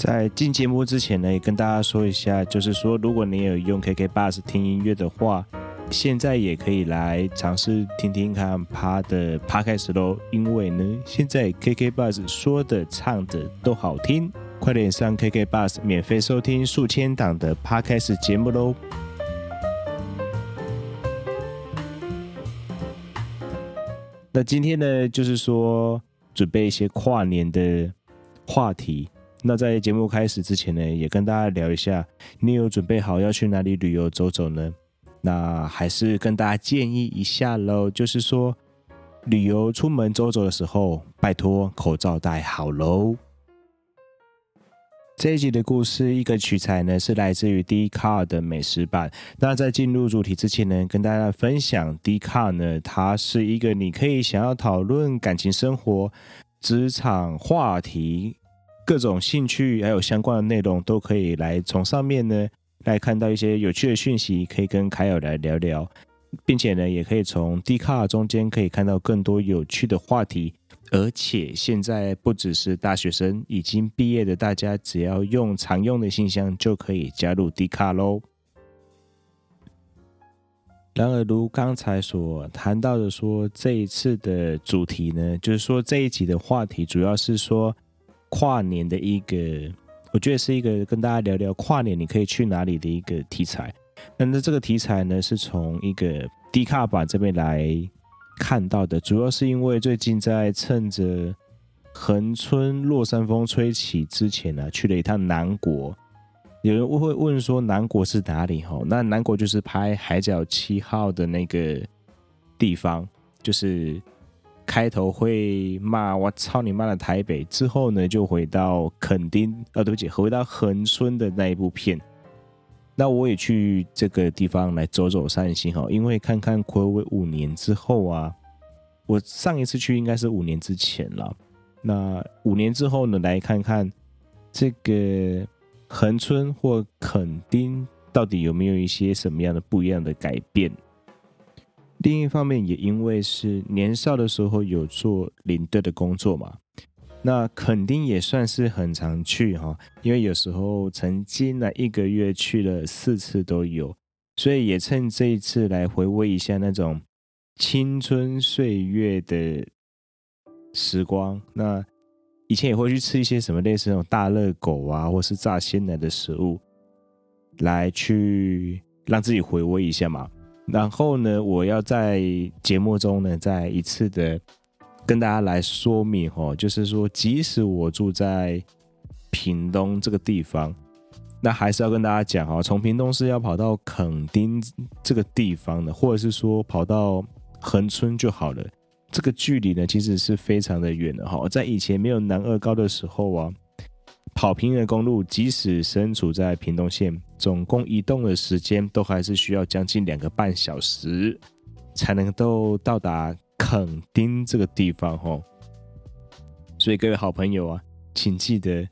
在进节目之前呢，也跟大家说一下，就是说，如果你有用 KK Bus 听音乐的话，现在也可以来尝试听听看他的 Podcast 喽。因为呢，现在 KK Bus 说的唱的都好听，快点上 KK Bus 免费收听数千档的 Podcast 节目喽。那今天呢，就是说准备一些跨年的话题。那在节目开始之前呢，也跟大家聊一下，你有准备好要去哪里旅游走走呢？那还是跟大家建议一下喽，就是说旅游出门走走的时候，拜托口罩戴好喽。这一集的故事，一个取材呢是来自于 d c a r 的美食版。那在进入主题之前呢，跟大家分享 d c a r 呢，它是一个你可以想要讨论感情生活、职场话题、各种兴趣还有相关的内容，都可以来从上面呢来看到一些有趣的讯息，可以跟凯尔来聊聊，并且呢，也可以从 D 卡中间可以看到更多有趣的话题。而且现在不只是大学生，已经毕业的大家，只要用常用的信箱就可以加入 D 卡喽。然而，如刚才所谈到的说，这一次的主题呢，就是说这一集的话题主要是说跨年的一个，我觉得是一个跟大家聊聊跨年你可以去哪里的一个题材。那那这个题材呢，是从一个 Dcard 版这边来。看到的主要是因为最近在趁着恒春落山风吹起之前呢、啊，去了一趟南国。有人会问说南国是哪里？哈，那南国就是拍《海角七号》的那个地方，就是开头会骂我操你妈的台北，之后呢就回到垦丁，啊对不起，回到恒春的那一部片。那我也去这个地方来走走散心哈，因为看看暌违五年之后啊，我上一次去应该是五年之前了。那五年之后呢，来看看这个恒春或垦丁到底有没有一些什么样的不一样的改变。另一方面，也因为是年少的时候有做领队的工作嘛。那肯定也算是很常去哈，因为有时候曾经呢一个月去了四次都有，所以也趁这一次来回味一下那种青春岁月的时光。那以前也会去吃一些什么类似那种大热狗啊，或是炸鲜奶的食物，来去让自己回味一下嘛。然后呢，我要在节目中呢再一次的。跟大家来说明哦，就是说，即使我住在屏东这个地方，那还是要跟大家讲哈，从屏东是要跑到垦丁这个地方的，或者是说跑到恒春就好了。这个距离呢，其实是非常的远的哈。在以前没有南二高的时候啊，跑平原公路，即使身处在屏东县，总共移动的时间都还是需要将近两个半小时，才能够到达。垦丁这个地方，哦，所以各位好朋友啊，请记得，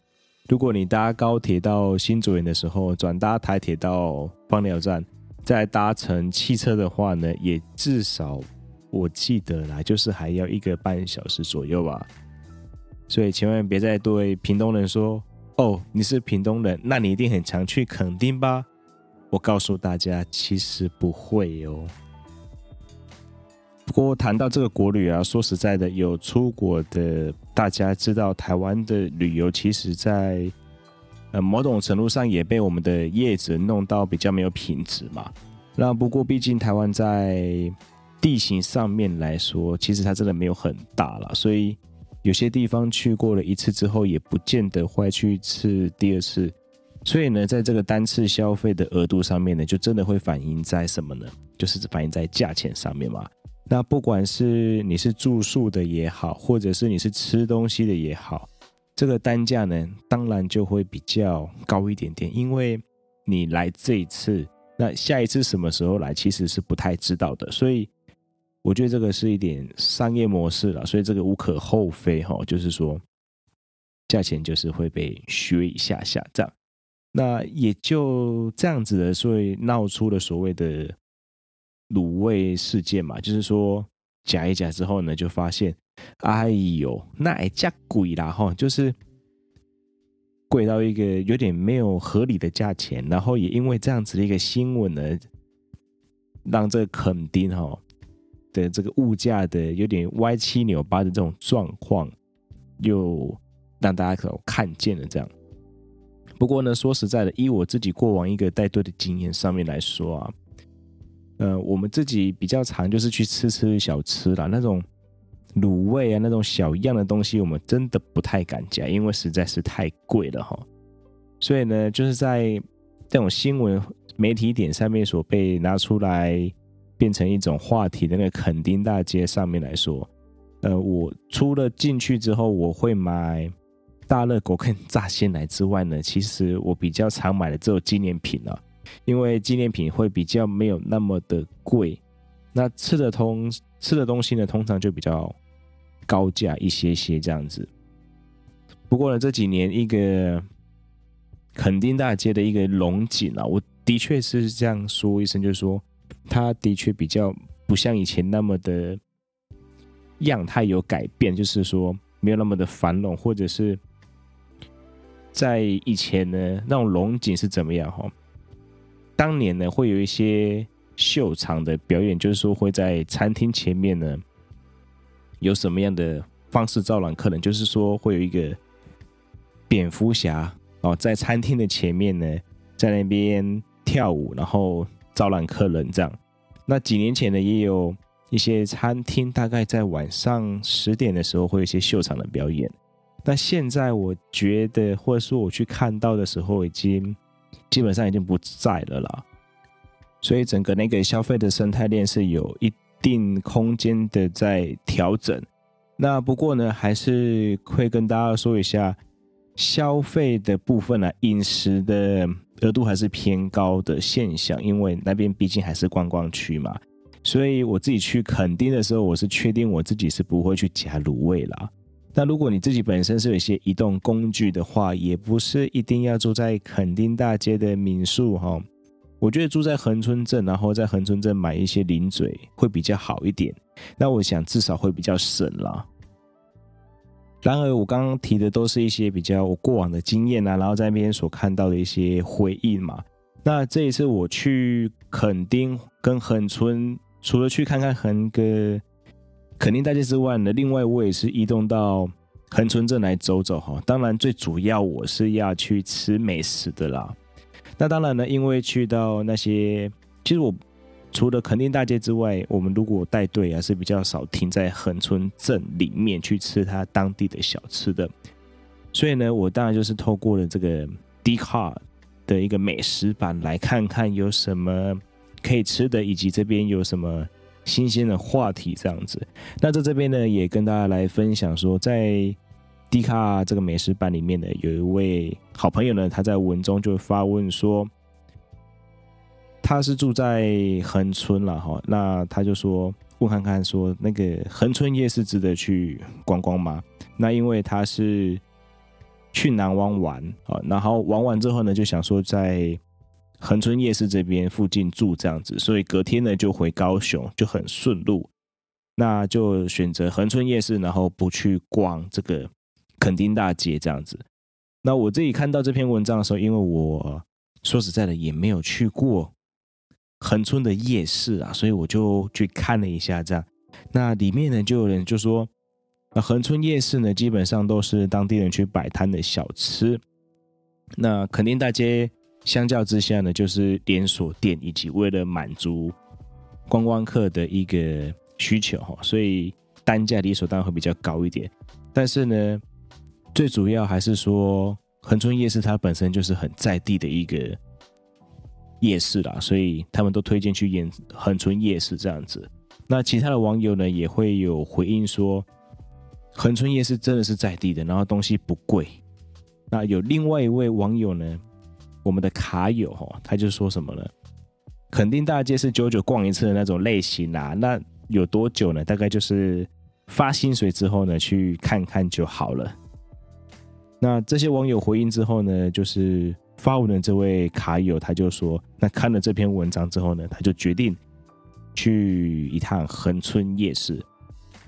如果你搭高铁到新竹园的时候，转搭台铁到芳寮站，再搭乘汽车的话呢，也至少我记得啦，就是还要一个半小时左右吧。所以千万别再对屏东人说，哦，你是屏东人，那你一定很常去垦丁吧？我告诉大家，其实不会哦。不过谈到这个国旅啊，说实在的，有出国的，大家知道台湾的旅游，其实在呃某种程度上也被我们的业者弄到比较没有品质嘛。那不过毕竟台湾在地形上面来说，其实它真的没有很大了，所以有些地方去过了一次之后，也不见得会去一次第二次。所以呢，在这个单次消费的额度上面呢，就真的会反映在什么呢？就是反映在价钱上面嘛。那不管是你是住宿的也好，或者是你是吃东西的也好，这个单价呢，当然就会比较高一点点。因为你来这一次，那下一次什么时候来，其实是不太知道的。所以我觉得这个是一点商业模式了，所以这个无可厚非哈。就是说，价钱就是会被削一下下这样，那也就这样子的，所以闹出了所谓的。卤味事件嘛，就是说夹一夹之后呢，就发现，哎呦，那也加贵啦哈，就是贵到一个有点没有合理的价钱，然后也因为这样子的一个新闻呢，让这个肯丁哈的这个物价的有点歪七扭八的这种状况，又让大家可看见了这样。不过呢，说实在的，以我自己过往一个带队的经验上面来说啊，呃，我们自己比较常就是去吃吃小吃啦，那种。卤味啊，那种小样的东西，我们真的不太敢加，因为实在是太贵了哈。所以呢，就是在这种新闻媒体点上面所被拿出来变成一种话题的那个垦丁大街上面来说，呃，我除了进去之后我会买大热狗跟炸鲜奶之外呢，其实我比较常买的只有纪念品了，因为纪念品会比较没有那么的贵。那吃的通吃的东西呢，通常就比较高价一些些这样子。不过呢，这几年一个垦丁大街的一个龙井啊，我的确是这样说一声，就是说，它的确比较不像以前那么的样态有改变，就是说没有那么的繁荣，或者是在以前呢，那种龙井是怎么样哈？当年呢，会有一些。秀场的表演，就是说会在餐厅前面呢，有什么样的方式招揽客人？就是说会有一个蝙蝠侠哦，在餐厅的前面呢，在那边跳舞，然后招揽客人这样。那几年前呢，也有一些餐厅，大概在晚上十点的时候会有一些秀场的表演。那现在我觉得，或者说我去看到的时候，已经基本上已经不在了啦。所以整个那个消费的生态链是有一定空间的在调整。那不过呢，还是会跟大家说一下消费的部分呢、啊，饮食的额度还是偏高的现象，因为那边毕竟还是观光区嘛。所以我自己去垦丁的时候，我是确定我自己是不会去加卤味啦。那如果你自己本身是有一些移动工具的话，也不是一定要住在垦丁大街的民宿哈。我觉得住在恒春镇，然后在恒春镇买一些零嘴会比较好一点。那我想至少会比较省啦。然而，我刚刚提的都是一些比较我过往的经验啊，然后在那边所看到的一些回忆嘛。那这一次我去垦丁跟恒春，除了去看看恒哥垦丁大街之外呢，另外我也是移动到恒春镇来走走哈。当然，最主要我是要去吃美食的啦。那当然呢，因为去到那些，其实我除了垦丁大街之外，我们如果带队啊，是比较少停在恒春镇里面去吃他当地的小吃的。所以呢，我当然就是透过了这个 d c a r 的一个美食版，来看看有什么可以吃的，以及这边有什么新鲜的话题这样子。那在这边呢，也跟大家来分享说，在 D 卡这个美食版里面呢，有一位好朋友呢，他在文中就发问说，他是住在恒春了哈，那他就说问看看说，那个恒春夜市值得去观光吗？那因为他是去南湾玩啊，然后玩完之后呢，就想说在恒春夜市这边附近住这样子，所以隔天呢就回高雄就很顺路，那就选择恒春夜市，然后不去逛这个。垦丁大街这样子，那我自己看到这篇文章的时候，因为我说实在的也没有去过恒春的夜市啊，所以我就去看了一下这样。那里面呢，就有人就说，那恒春夜市呢，基本上都是当地人去摆摊的小吃。那肯定大街相较之下呢，就是连锁店，以及为了满足观光客的一个需求哈，所以单价理所当然会比较高一点。但是呢，最主要还是说，恒春夜市它本身就是很在地的一个夜市啦，所以他们都推荐去演恒春夜市这样子。那其他的网友呢也会有回应说，恒春夜市真的是在地的，然后东西不贵。那有另外一位网友呢，我们的卡友哈，他就说什么呢？肯定大街是久久逛一次的那种类型啊，那有多久呢？大概就是发薪水之后呢，去看看就好了。那这些网友回应之后呢，就是发文的这位卡友他就说，那看了这篇文章之后呢，他就决定去一趟恒春夜市。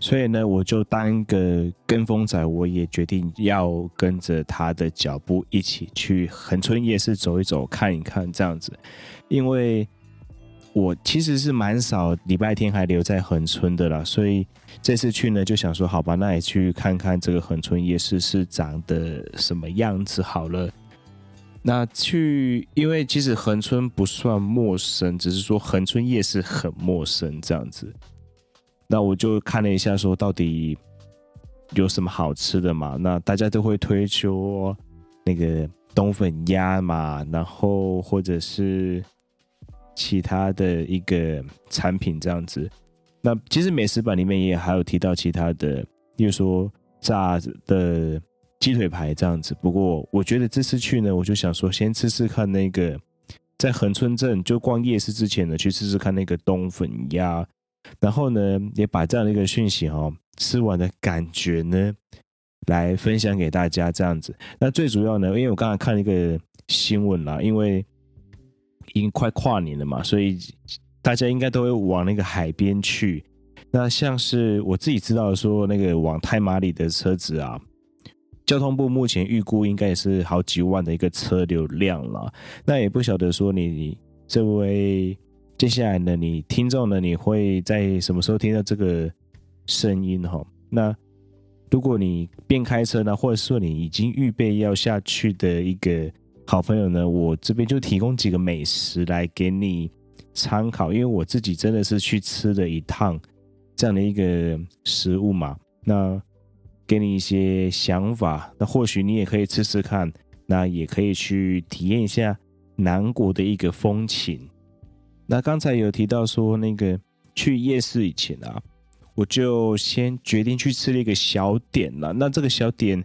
所以呢，我就当一个跟风仔，我也决定要跟着他的脚步一起去恒春夜市走一走、看一看这样子。因为我其实是蛮少礼拜天还留在恒春的啦，所以这次去呢，就想说好吧，那也去看看这个恒春夜市是长得什么样子好了。那去，因为其实恒春不算陌生，只是说恒春夜市很陌生这样子。那我就看了一下，说到底有什么好吃的嘛？那大家都会推出那个冬粉鸭嘛，然后或者是其他的一个产品这样子。那其实美食版里面也还有提到其他的，例如说炸的鸡腿排这样子。不过我觉得这次去呢，我就想说先吃吃看那个，在恒春镇就逛夜市之前呢，去吃吃看那个冬粉鸭。然后呢，也把这样的一个讯息哦，吃完的感觉呢，来分享给大家这样子。那最主要呢，因为我刚才看了一个新闻啦，因为已经快跨年了嘛，所以大家应该都会往那个海边去。那像是我自己知道说，那个往太马里的车子啊，交通部目前预估应该也是好几万的一个车流量了。那也不晓得说你这位。接下来呢，你听众呢，你会在什么时候听到这个声音哈？那如果你边开车呢，或者说你已经预备要下去的一个好朋友呢，我这边就提供几个美食来给你参考，因为我自己真的是去吃了一趟这样的一个食物嘛，那给你一些想法，那或许你也可以吃吃看，那也可以去体验一下南国的一个风情。那刚才有提到说，那个去夜市以前啊，我就先决定去吃了一个小点了。那这个小点，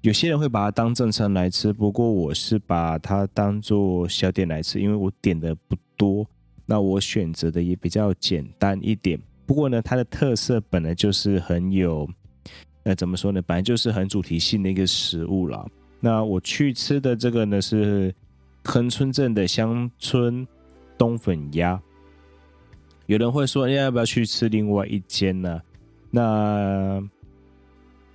有些人会把它当正餐来吃，不过我是把它当做小点来吃，因为我点的不多，那我选择的也比较简单一点。不过呢，它的特色本来就是很有，那怎么说呢？本来就是很主题性的一个食物了。那我去吃的这个呢，是坑村镇的乡村。冬粉鸭，有人会说，要不要去吃另外一间呢？那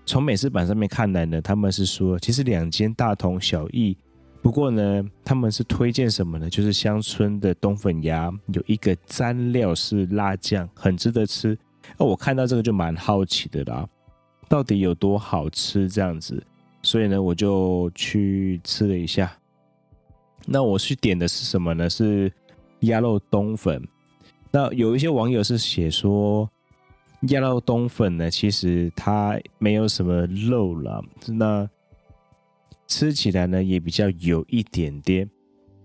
从美食版上面看来呢，他们是说，其实两间大同小异。不过呢，他们是推荐什么呢？就是乡村的冬粉鸭有一个蘸料是辣酱，很值得吃。那我看到这个就蛮好奇的啦，到底有多好吃这样子？所以呢，我就去吃了一下。那我去点的是什么呢？是。鸭肉冬粉，那有一些网友是写说，鸭肉冬粉呢，其实它没有什么肉了，那吃起来呢也比较有一点点。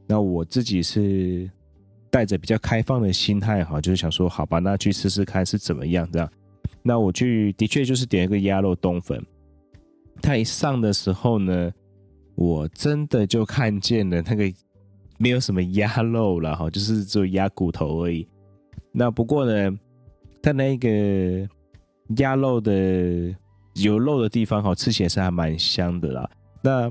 那我自己是带着比较开放的心态哈，就是想说，好吧，那去试试看是怎么样这样。那我去的确就是点一个鸭肉冬粉，它一上的时候呢，我真的就看见了那个。没有什么鸭肉了哈，就是只有鸭骨头而已。那不过呢，它那个鸭肉的有肉的地方哈，吃起来是还蛮香的啦。那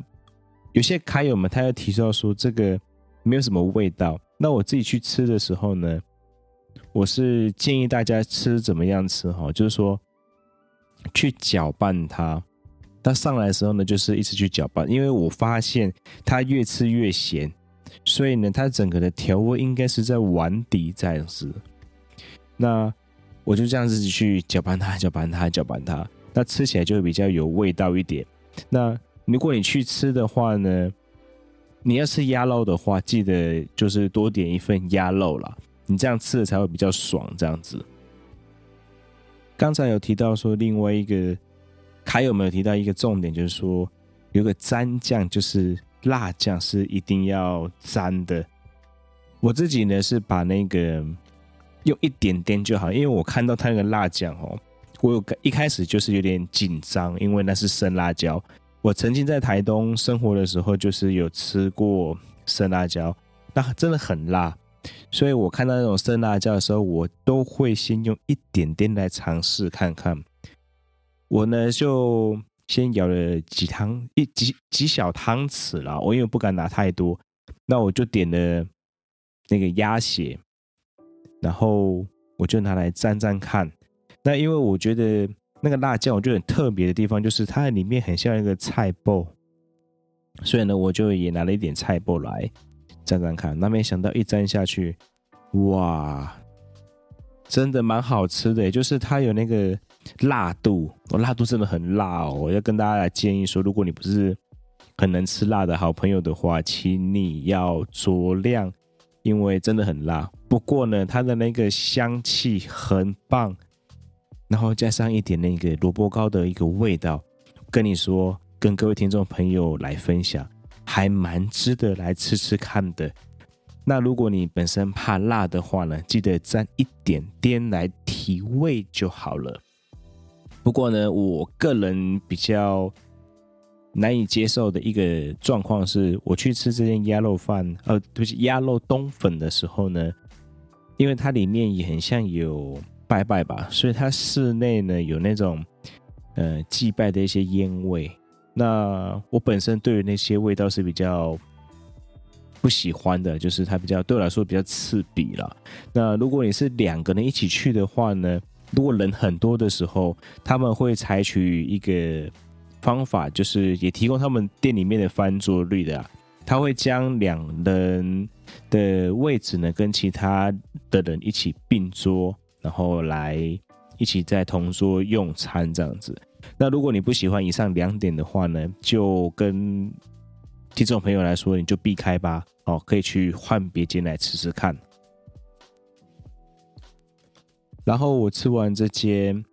有些卡友们他要提到说这个没有什么味道。那我自己去吃的时候呢，我是建议大家吃怎么样吃哈，就是说去搅拌它。它上来的时候呢，就是一直去搅拌，因为我发现它越吃越咸。所以呢，它整个的调味应该是在碗底这样子。那我就这样子去搅拌它，搅拌它，搅拌它，那吃起来就会比较有味道一点。那如果你去吃的话呢，你要吃鸭肉的话，记得就是多点一份鸭肉啦，你这样吃的才会比较爽。这样子。刚才有提到说，另外一个还有没有提到一个重点，就是说有个蘸酱，就是。辣酱是一定要沾的。我自己呢是把那个用一点点就好，因为我看到它那个辣酱哦，我有一开始就是有点紧张，因为那是生辣椒。我曾经在台东生活的时候，就是有吃过生辣椒，那真的很辣。所以我看到那种生辣椒的时候，我都会先用一点点来尝试看看。我呢就。先舀了几汤一几几小汤匙啦，我因为不敢拿太多，那我就点了那个鸭血，然后我就拿来蘸蘸看。那因为我觉得那个辣酱，我觉得很特别的地方就是它里面很像一个菜脯，所以呢，我就也拿了一点菜脯来蘸蘸看。那没想到一蘸下去，哇，真的蛮好吃的，就是它有那个辣度，哦，辣度真的很辣哦。我要跟大家来建议说，如果你不是很能吃辣的好朋友的话，请你要酌量，因为真的很辣。不过呢，它的那个香气很棒。然后加上一点那个萝卜糕的一个味道，跟你说，跟各位听众朋友来分享，还蛮值得来吃吃看的。那如果你本身怕辣的话呢，记得蘸一点点来提味就好了。不过呢，我个人比较难以接受的一个状况是，我去吃这间鸭肉饭，呃，对不起，鸭肉冬粉的时候呢，因为它里面也很像有。拜拜吧，所以它室内呢有那种呃祭拜的一些烟味。那我本身对于那些味道是比较不喜欢的，就是它比较对我来说比较刺鼻了。那如果你是两个人一起去的话呢，如果人很多的时候，他们会采取一个方法，就是也提供他们店里面的翻桌率的啊，他会将两人的位置呢跟其他的人一起并桌。然后来一起在同桌用餐这样子。那如果你不喜欢以上两点的话呢，就跟听众朋友来说，你就避开吧。哦，可以去换别间来吃吃看。然后我吃完这间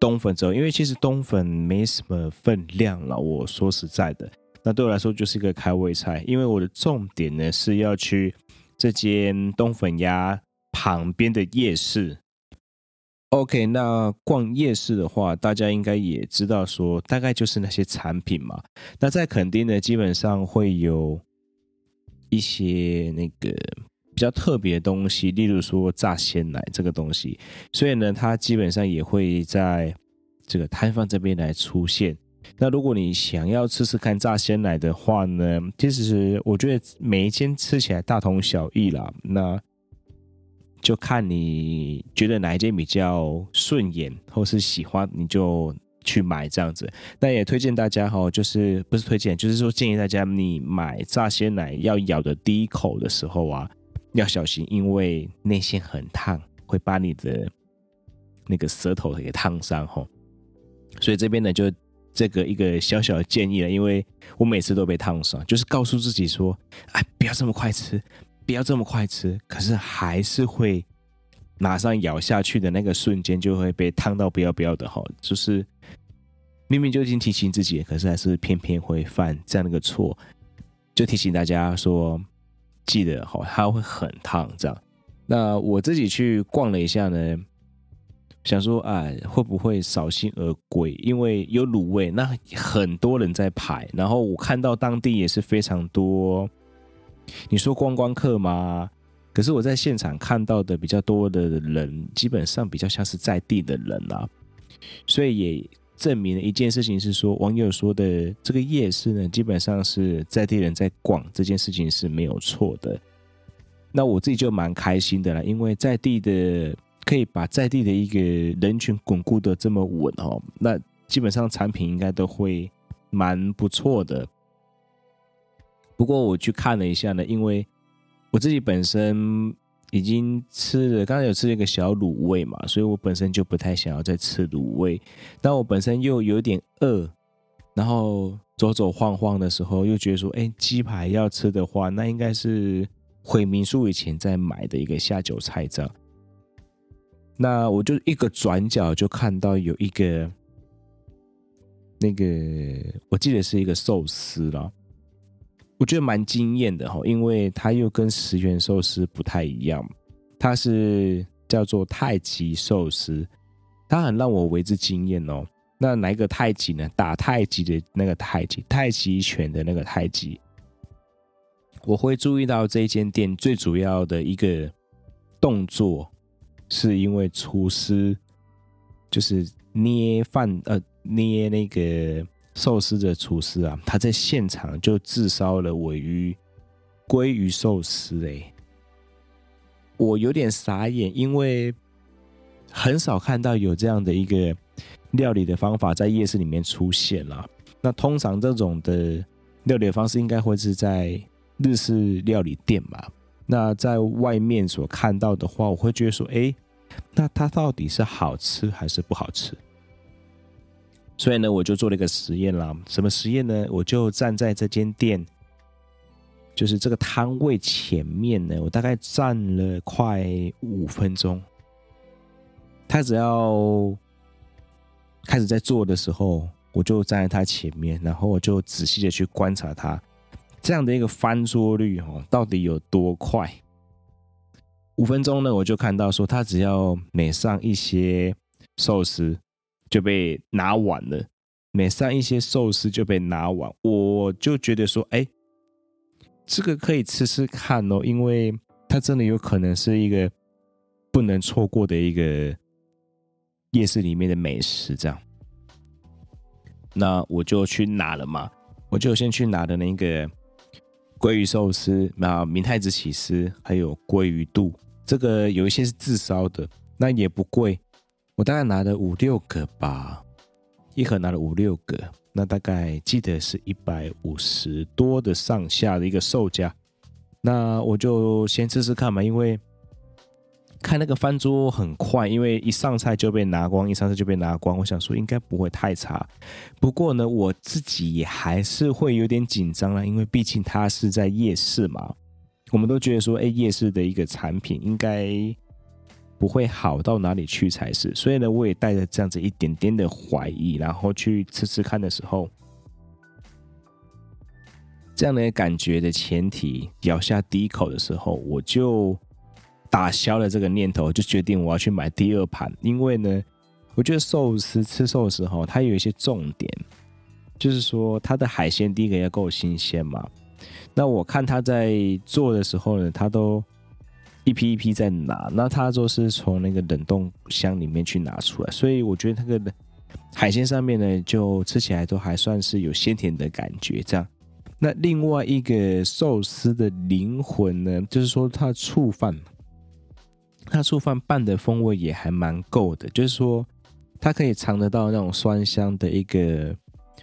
冬粉之后，因为其实冬粉没什么分量了，我说实在的，那对我来说就是一个开胃菜。因为我的重点呢是要去这间冬粉鸭。旁边的夜市，OK，那逛夜市的话，大家应该也知道说，大概就是那些产品嘛。那在垦丁呢，基本上会有一些那个比较特别的东西，例如说炸鲜奶这个东西，所以呢，它基本上也会在这个摊贩这边来出现。那如果你想要吃吃看炸鲜奶的话呢，其实我觉得每一间吃起来大同小异啦。那就看你觉得哪一件比较顺眼，或是喜欢，你就去买这样子。那也推荐大家哈，就是不是推荐，就是说建议大家，你买炸鲜奶要咬的第一口的时候啊，要小心，因为内馅很烫，会把你的那个舌头给烫伤哈。所以这边呢，就这个一个小小的建议了，因为我每次都被烫伤，就是告诉自己说，哎，不要这么快吃。不要这么快吃，可是还是会马上咬下去的那个瞬间就会被烫到不要不要的哈，就是明明就已经提醒自己，可是还是偏偏会犯这样的一个错，就提醒大家说，记得哈，它会很烫这样。那我自己去逛了一下呢，想说哎，会不会扫兴而归？因为有卤味，那很多人在排，然后我看到当地也是非常多。你说观光客吗？可是我在现场看到的比较多的人，基本上比较像是在地的人啊，所以也证明了一件事情是说，网友说的这个夜市呢，基本上是在地人在逛，这件事情是没有错的。那我自己就蛮开心的啦，因为在地的可以把在地的一个人群巩固得这么稳哦，那基本上产品应该都会蛮不错的。不过我去看了一下呢，因为我自己本身已经吃了，刚才有吃了一个小卤味嘛，所以我本身就不太想要再吃卤味。但我本身又有点饿，然后走走晃晃的时候，又觉得说，哎，鸡排要吃的话，那应该是回民宿以前在买的一个下酒菜这样。那我就一个转角就看到有一个那个，我记得是一个寿司了。我觉得蛮惊艳的哈，因为它又跟十元寿司不太一样，它是叫做太极寿司，它很让我为之惊艳哦。那哪一个太极呢？打太极的那个太极，太极拳的那个太极。我会注意到这一间店最主要的一个动作，是因为厨师就是捏饭呃捏那个。寿司的厨师啊，他在现场就自烧了尾鱼鲑鱼寿司，哎，我有点傻眼，因为很少看到有这样的一个料理的方法在夜市里面出现了。那通常这种的料理的方式应该会是在日式料理店嘛。那在外面所看到的话，我会觉得说，哎，那它到底是好吃还是不好吃？所以呢，我就做了一个实验啦。什么实验呢？我就站在这间店，就是这个摊位前面呢，我大概站了快五分钟。他只要开始在做的时候，我就站在他前面，然后我就仔细的去观察他这样的一个翻桌率哦，到底有多快？五分钟呢，我就看到说，他只要每上一些寿司就被拿完了，每上一些寿司就被拿完，我就觉得说，哎，这个可以吃吃看哦，因为它真的有可能是一个不能错过的一个。夜市里面的美食，这样，那我就去拿了嘛，我就先去拿的那个鲑鱼寿司，那明太子起司，还有鲑鱼肚，这个有一些是自烧的，那也不贵，我大概拿了五六个吧，一盒拿了五六个，那大概记得是一百五十多的上下的一个售价，那我就先试试看嘛，因为。看那个翻桌很快，因为一上菜就被拿光，一上菜就被拿光。我想说应该不会太差，不过呢，我自己还是会有点紧张啦，因为毕竟它是在夜市嘛。我们都觉得说，哎，夜市的一个产品应该不会好到哪里去才是。所以呢，我也带着这样子一点点的怀疑，然后去吃吃看的时候，这样的感觉的前提，咬下第一口的时候，我就。打消了这个念头，就决定我要去买第二盘。因为呢，我觉得寿司吃寿司哈，它有一些重点，就是说它的海鲜第一个要够新鲜嘛。那我看他在做的时候呢，他都一批一批在拿，那他就是从那个冷冻箱里面去拿出来，所以我觉得那个海鲜上面呢，就吃起来都还算是有鲜甜的感觉。这样，那另外一个寿司的灵魂呢，就是说它醋饭。它醋饭拌的风味也还蛮够的，就是说它可以尝得到那种酸香的一个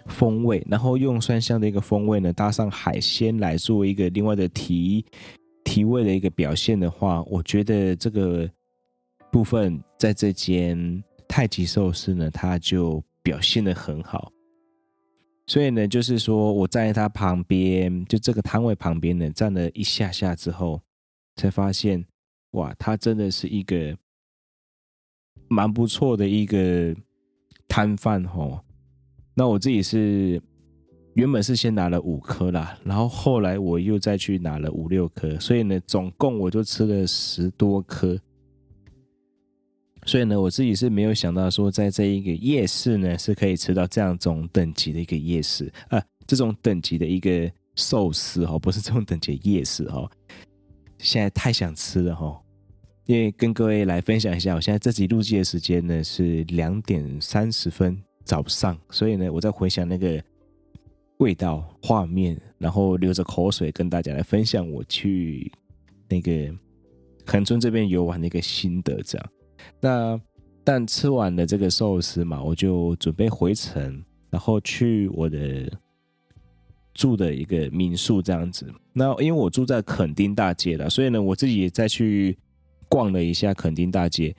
风味，然后用酸香的一个风味呢搭上海鲜来做一个另外的提提味的一个表现的话，我觉得这个部分在这间太极寿司呢，它就表现的很好。所以呢，就是说我站在它旁边，就这个摊位旁边呢站了一下下之后，才发现。哇，它真的是一个蛮不错的一个摊贩哦。那我自己是原本是先拿了五颗啦，然后后来我又再去拿了五六颗，所以呢，总共我就吃了十多颗。所以呢，我自己是没有想到说，在这一个夜市呢，是可以吃到这样种等级的一个夜市啊，这种等级的一个寿司哦，不是这种等级的夜市哦。现在太想吃了哈，因为跟各位来分享一下，我现在这集录制的时间呢是两点三十分早上，所以呢，我在回想那个味道、画面，然后流着口水跟大家来分享我去那个恒春这边游玩的一个心得。这样，那但吃完了这个寿司嘛，我就准备回程，然后去我的。住的一个民宿这样子，那因为我住在垦丁大街了，所以呢，我自己也再去逛了一下垦丁大街，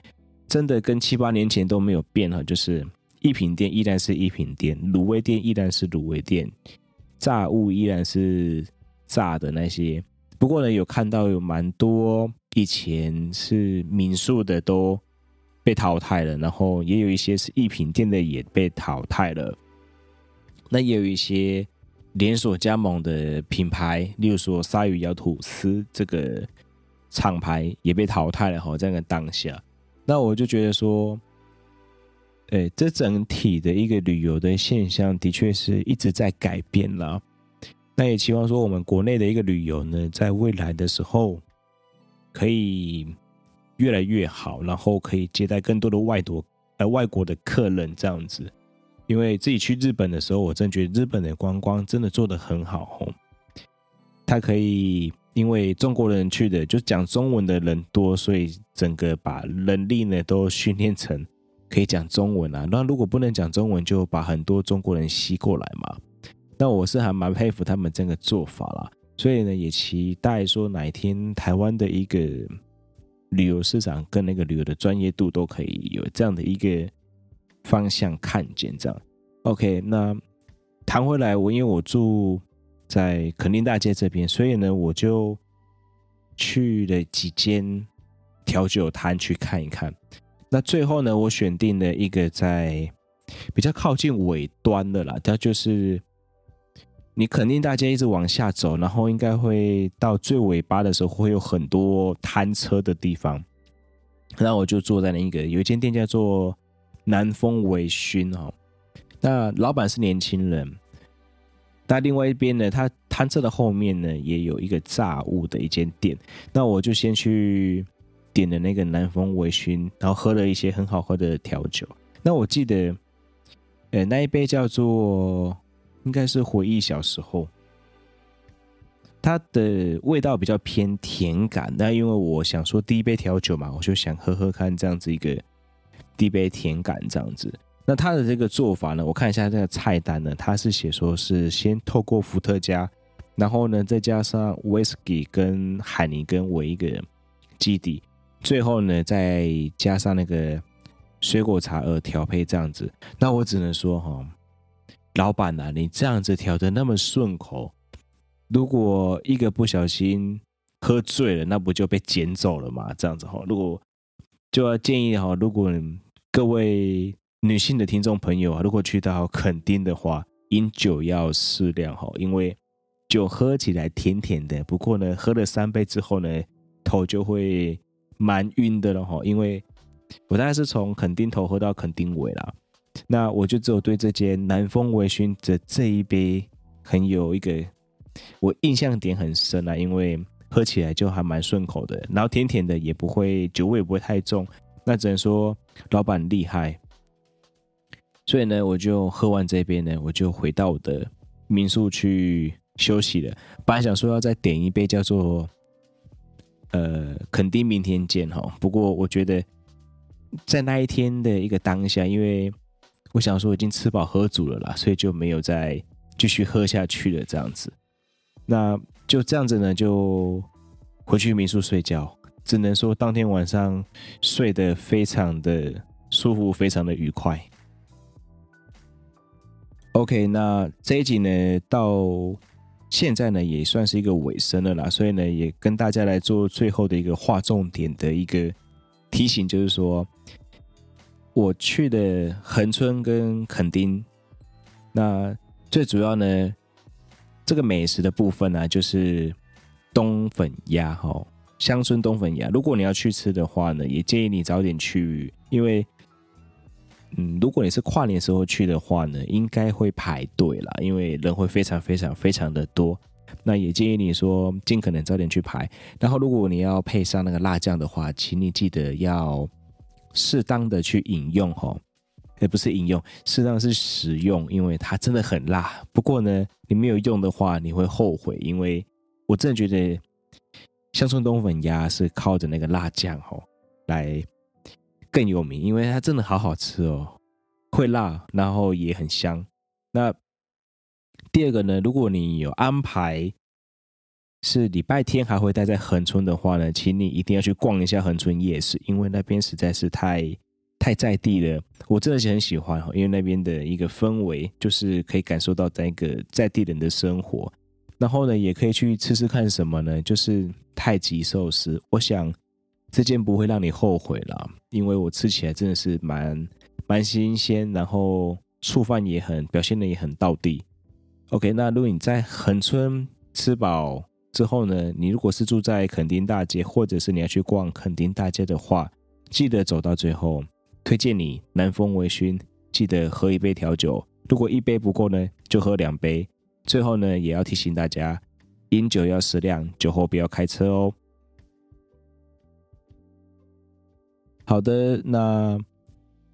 真的跟七八年前都没有变哈，就是一品店依然是一品店，卤味店依然是卤味店，炸物依然是炸的那些。不过呢，有看到有蛮多以前是民宿的都被淘汰了，然后也有一些是一品店的也被淘汰了，那也有一些。连锁加盟的品牌，例如说鲨鱼咬吐司这个厂牌也被淘汰了哈，这样的当下，那我就觉得说，哎，这整体的一个旅游的现象的确是一直在改变了。那也期望说，我们国内的一个旅游呢，在未来的时候可以越来越好，然后可以接待更多的外国呃外国的客人这样子。因为自己去日本的时候，我真觉得日本的观光真的做得很好哦。它可以因为中国人去的就讲中文的人多，所以整个把人力呢都训练成可以讲中文啊。那如果不能讲中文，就把很多中国人吸过来嘛。那我是还蛮佩服他们这个做法啦。所以呢，也期待说哪一天台湾的一个旅游市场跟那个旅游的专业度都可以有这样的一个方向看见这样。OK，那谈回来，我因为我住。在垦丁大街这边，所以呢，我就去了几间调酒摊去看一看。那最后呢，我选定了一个在比较靠近尾端的啦，它就是你肯定大街一直往下走，然后应该会到最尾巴的时候，会有很多摊车的地方。那我就坐在那一个，有一间店叫做南风微醺哦，那老板是年轻人。那另外一边呢，他摊车的后面呢，也有一个炸物的一间店。那我就先去点了那个南风微醺，然后喝了一些很好喝的调酒。那我记得，呃，那一杯叫做应该是回忆小时候，它的味道比较偏甜感。那因为我想说第一杯调酒嘛，我就想喝喝看这样子一个第一杯甜感这样子。那它的这个做法呢，我看一下这个菜单呢，它是写说是先透过伏特加，然后呢再加上威士忌跟海尼根为一个基底，最后呢再加上那个水果茶而调配这样子。那我只能说哈，老板呐，你这样子调的那么顺口，如果一个不小心喝醉了，那不就被捡走了吗？这样子哈，如果就要建议哈，如果各位。女性的听众朋友啊，如果去到垦丁的话，饮酒要适量哈，因为酒喝起来甜甜的。不过呢，喝了三杯之后呢，头就会蛮晕的了哈。因为我大概是从垦丁头喝到垦丁尾啦，那我就只有对这间南风微醺的这一杯很有一个我印象点很深啊，因为喝起来就还蛮顺口的，然后甜甜的也不会酒味不会太重，那只能说老板厉害。所以呢，我就喝完这边呢，我就回到我的民宿去休息了。本来想说要再点一杯叫做呃肯定明天见哈，不过我觉得在那一天的一个当下，因为我想说已经吃饱喝足了啦，所以就没有再继续喝下去了这样子。那就这样子呢，就回去民宿睡觉。只能说当天晚上睡得非常的舒服，非常的愉快。OK，那这一集呢，到现在呢也算是一个尾声了啦，所以呢也跟大家来做最后的一个划重点的一个提醒，就是说我去的恒春跟垦丁，那最主要呢这个美食的部分呢、就是冬粉鸭哈，乡村冬粉鸭。如果你要去吃的话呢，也建议你早点去，因为。嗯，如果你是跨年时候去的话呢，应该会排队啦，因为人会非常非常非常的多。那也建议你说尽可能早点去排。然后，如果你要配上那个辣酱的话，请你记得要适当的去饮用哦，也不是饮用，适当是使用，因为它真的很辣。不过呢，你没有用的话，你会后悔，因为我真的觉得香葱冬粉鸭是靠着那个辣酱哦来。更有名，因为它真的好好吃哦，会辣，然后也很香。那第二个呢，如果你有安排是礼拜天还会待在恒春的话呢，请你一定要去逛一下恒春夜市，因为那边实在是太太在地了。我真的是很喜欢，因为那边的一个氛围就是可以感受到那个在地人的生活。然后呢，也可以去吃吃看什么呢？就是太极寿司，我想。这件不会让你后悔了，因为我吃起来真的是蛮蛮新鲜，然后触犯也很表现的也很到地。OK，那如果你在恒春吃饱之后呢，你如果是住在垦丁大街，或者是你要去逛垦丁大街的话，记得走到最后，推荐你南风微醺，记得喝一杯调酒。如果一杯不够呢，就喝两杯。最后呢，也要提醒大家，饮酒要适量，酒后不要开车哦。好的，那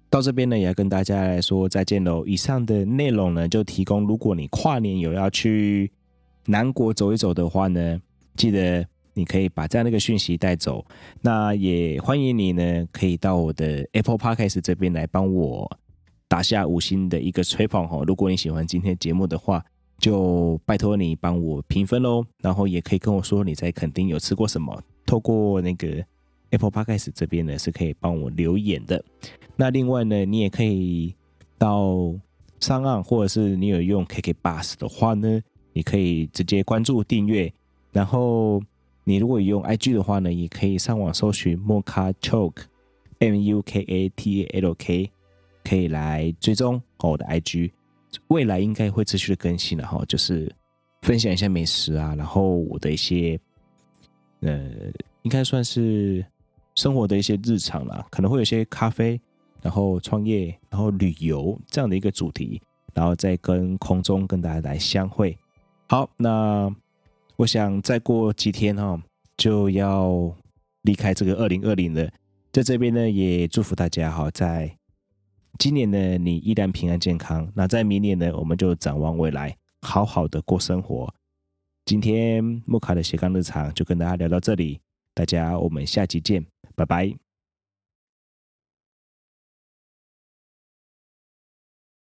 到这边呢，也要跟大家来说再见喽。以上的内容呢，就提供如果你跨年有要去南国走一走的话呢，记得你可以把这样的一个讯息带走。那也欢迎你呢，可以到我的 Apple Podcast 这边来帮我打下五星的一个吹捧哦。如果你喜欢今天节目的话，就拜托你帮我评分喽。然后也可以跟我说你在垦丁有吃过什么，透过那个 Apple Podcast 这边呢是可以帮我留言的。那另外呢，你也可以到上岸，或者是你有用 KK Bus 的话呢，你可以直接关注订阅。然后你如果用 IG 的话呢，也可以上网搜寻 Mukatalk，M U K A T L K，可以来追踪我的 IG。未来应该会持续的更新的哈，就是分享一下美食啊，然后我的一些呃，应该算是生活的一些日常啦，可能会有些咖啡。然后创业，然后旅游这样的一个主题，然后再跟空中跟大家来相会。好，那我想再过几天哈、哦，就要离开这个二零二零了。在这边呢，也祝福大家哈，在今年呢，你依然平安健康。那在明年呢，我们就展望未来，好好的过生活。今天木卡的斜杠日常就跟大家聊到这里，大家我们下期见，拜拜。